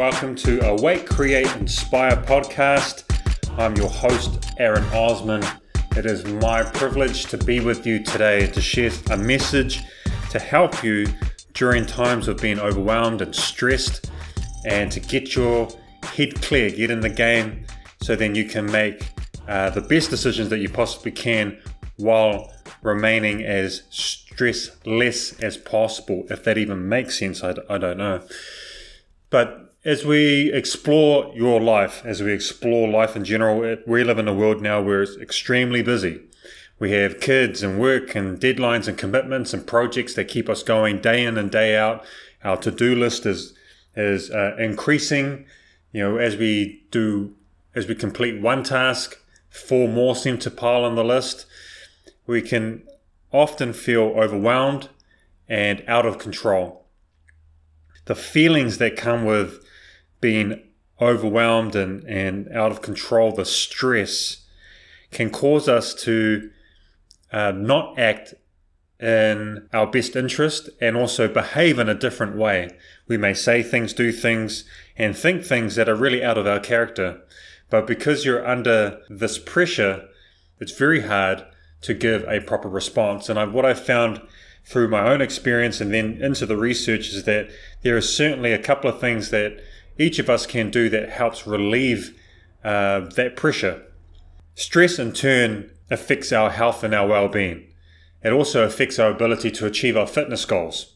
Welcome to Awake, Create, Inspire podcast. I'm your host, Aaron Osman. It is my privilege to be with you today to share a message to help you during times of being overwhelmed and stressed and to get your head clear, get in the game so then you can make uh, the best decisions that you possibly can while remaining as stressless as possible. If that even makes sense, I, I don't know. But as we explore your life, as we explore life in general, we live in a world now where it's extremely busy. We have kids and work and deadlines and commitments and projects that keep us going day in and day out. Our to-do list is is uh, increasing. You know, as we do, as we complete one task, four more seem to pile on the list. We can often feel overwhelmed and out of control. The feelings that come with being overwhelmed and, and out of control, the stress can cause us to uh, not act in our best interest and also behave in a different way. We may say things, do things, and think things that are really out of our character. But because you're under this pressure, it's very hard to give a proper response. And I, what I've found through my own experience and then into the research is that there are certainly a couple of things that each of us can do that helps relieve uh, that pressure. Stress, in turn, affects our health and our well being. It also affects our ability to achieve our fitness goals.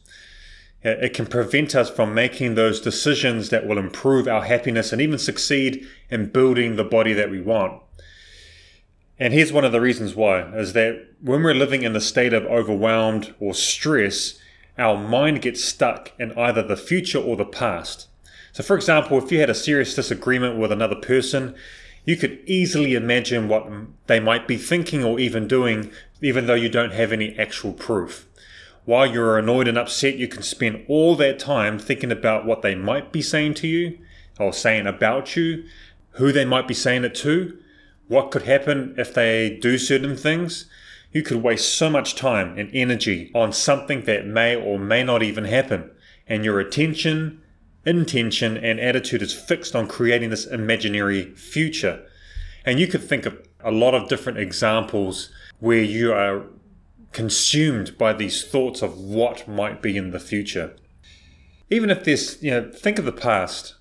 It can prevent us from making those decisions that will improve our happiness and even succeed in building the body that we want. And here's one of the reasons why is that when we're living in the state of overwhelmed or stress, our mind gets stuck in either the future or the past. So, for example, if you had a serious disagreement with another person, you could easily imagine what they might be thinking or even doing, even though you don't have any actual proof. While you're annoyed and upset, you can spend all that time thinking about what they might be saying to you or saying about you, who they might be saying it to, what could happen if they do certain things. You could waste so much time and energy on something that may or may not even happen, and your attention intention and attitude is fixed on creating this imaginary future. And you could think of a lot of different examples where you are consumed by these thoughts of what might be in the future. Even if there's, you know, think of the past.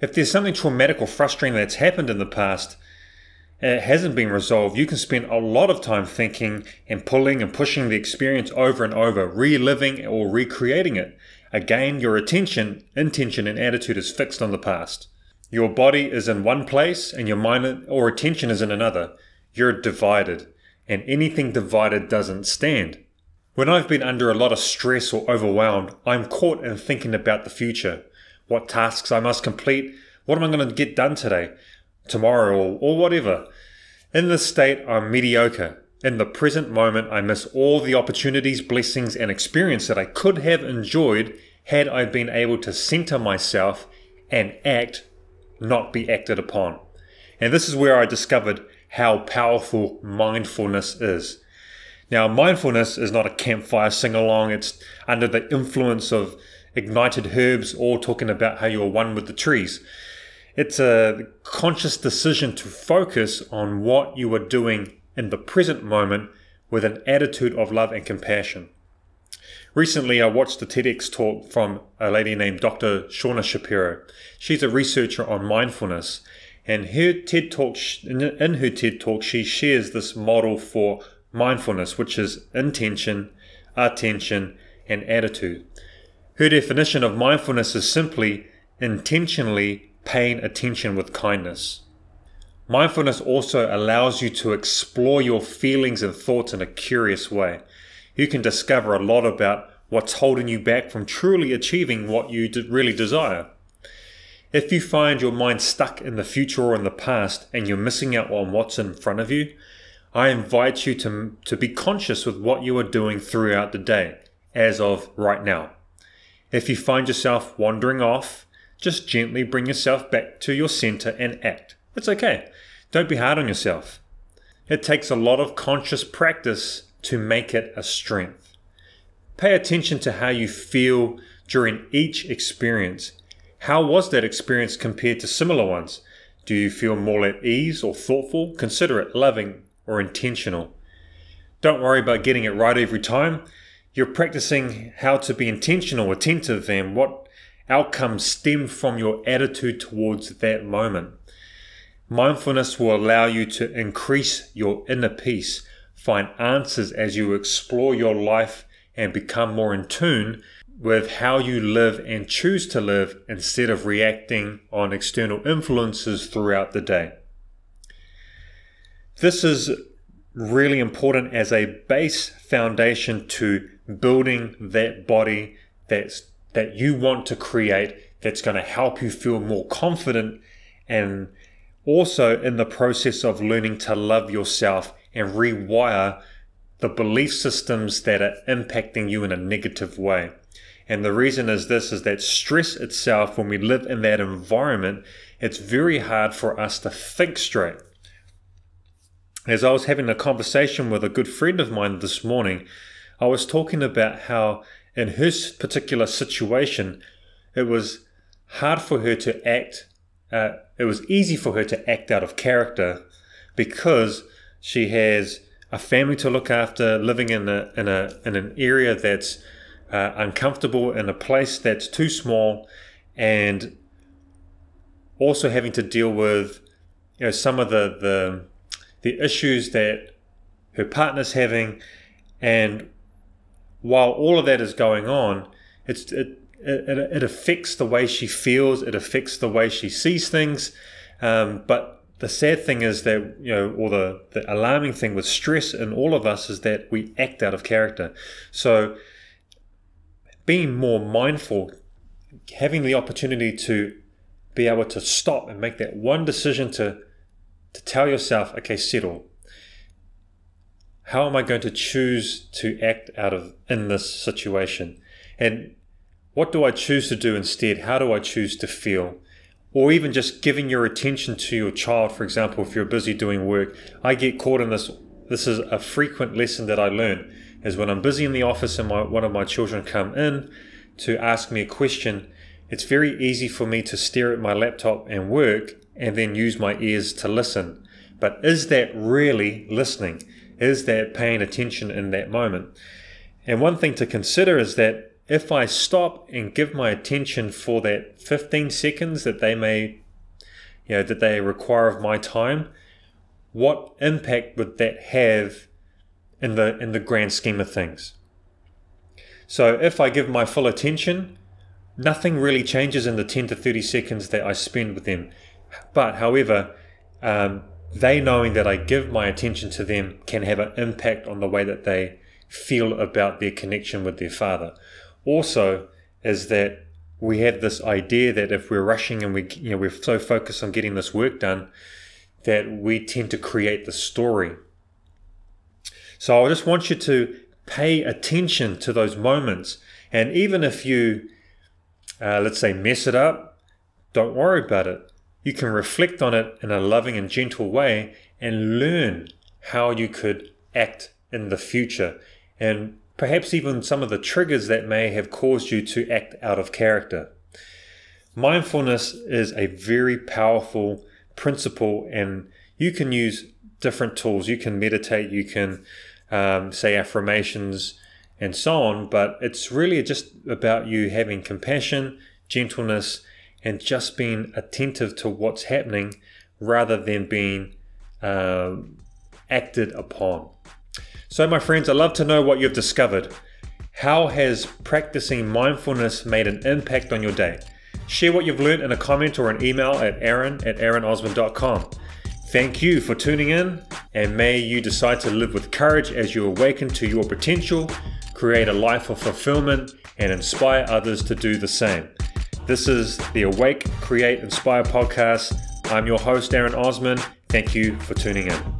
If there's something traumatic or frustrating that's happened in the past, it hasn't been resolved, you can spend a lot of time thinking and pulling and pushing the experience over and over, reliving or recreating it. Again, your attention, intention, and attitude is fixed on the past. Your body is in one place and your mind or attention is in another. You're divided, and anything divided doesn't stand. When I've been under a lot of stress or overwhelmed, I'm caught in thinking about the future. What tasks I must complete, what am I going to get done today, tomorrow, or, or whatever. In this state, I'm mediocre in the present moment, I miss all the opportunities, blessings, and experience that I could have enjoyed had I been able to center myself and act, not be acted upon. And this is where I discovered how powerful mindfulness is. Now, mindfulness is not a campfire sing along, it's under the influence of ignited herbs, all talking about how you're one with the trees. It's a conscious decision to focus on what you are doing in the present moment with an attitude of love and compassion. Recently, I watched a TEDx talk from a lady named Dr. Shauna Shapiro. She's a researcher on mindfulness, and her TED talk, in her TED talk, she shares this model for mindfulness, which is intention, attention, and attitude. Her definition of mindfulness is simply intentionally paying attention with kindness. Mindfulness also allows you to explore your feelings and thoughts in a curious way. You can discover a lot about what's holding you back from truly achieving what you really desire. If you find your mind stuck in the future or in the past and you're missing out on what's in front of you, I invite you to, to be conscious with what you are doing throughout the day, as of right now. If you find yourself wandering off, just gently bring yourself back to your center and act. It's okay. Don't be hard on yourself. It takes a lot of conscious practice to make it a strength. Pay attention to how you feel during each experience. How was that experience compared to similar ones? Do you feel more at ease or thoughtful, considerate, loving, or intentional? Don't worry about getting it right every time. You're practicing how to be intentional, attentive, and what outcomes stem from your attitude towards that moment. Mindfulness will allow you to increase your inner peace, find answers as you explore your life, and become more in tune with how you live and choose to live instead of reacting on external influences throughout the day. This is really important as a base foundation to building that body that's that you want to create that's going to help you feel more confident and also in the process of learning to love yourself and rewire the belief systems that are impacting you in a negative way. And the reason is this is that stress itself, when we live in that environment, it's very hard for us to think straight. As I was having a conversation with a good friend of mine this morning, I was talking about how in her particular situation, it was hard for her to act, uh, it was easy for her to act out of character because she has a family to look after, living in a in a in an area that's uh, uncomfortable, in a place that's too small, and also having to deal with you know some of the the the issues that her partner's having, and while all of that is going on, it's it, it, it affects the way she feels, it affects the way she sees things, um, but the sad thing is that you know or the, the alarming thing with stress in all of us is that we act out of character. So being more mindful having the opportunity to be able to stop and make that one decision to to tell yourself okay settle. How am i going to choose to act out of in this situation? And what do i choose to do instead how do i choose to feel or even just giving your attention to your child, for example, if you're busy doing work. I get caught in this. This is a frequent lesson that I learn is when I'm busy in the office and my, one of my children come in to ask me a question, it's very easy for me to stare at my laptop and work and then use my ears to listen. But is that really listening? Is that paying attention in that moment? And one thing to consider is that if I stop and give my attention for that 15 seconds that they may, you know, that they require of my time, what impact would that have in the in the grand scheme of things? So if I give my full attention, nothing really changes in the 10 to 30 seconds that I spend with them. But however, um, they knowing that I give my attention to them can have an impact on the way that they feel about their connection with their father also is that we have this idea that if we're rushing and we you know we're so focused on getting this work done that we tend to create the story. So i just want you to pay attention to those moments. And even if you uh, let's say mess it up don't worry about it. You can reflect on it in a loving and gentle way and learn how you could act in the future. And perhaps even some of the triggers that may have caused you to act out of character. Mindfulness is a very powerful principle, and you can use different tools. You can meditate, you can um, say affirmations, and so on, but it's really just about you having compassion, gentleness, and just being attentive to what's happening rather than being um, acted upon. So, my friends, I'd love to know what you've discovered. How has practicing mindfulness made an impact on your day? Share what you've learned in a comment or an email at aaron at aaronosman.com. Thank you for tuning in, and may you decide to live with courage as you awaken to your potential, create a life of fulfillment, and inspire others to do the same. This is the Awake, Create, Inspire podcast. I'm your host, Aaron Osman. Thank you for tuning in.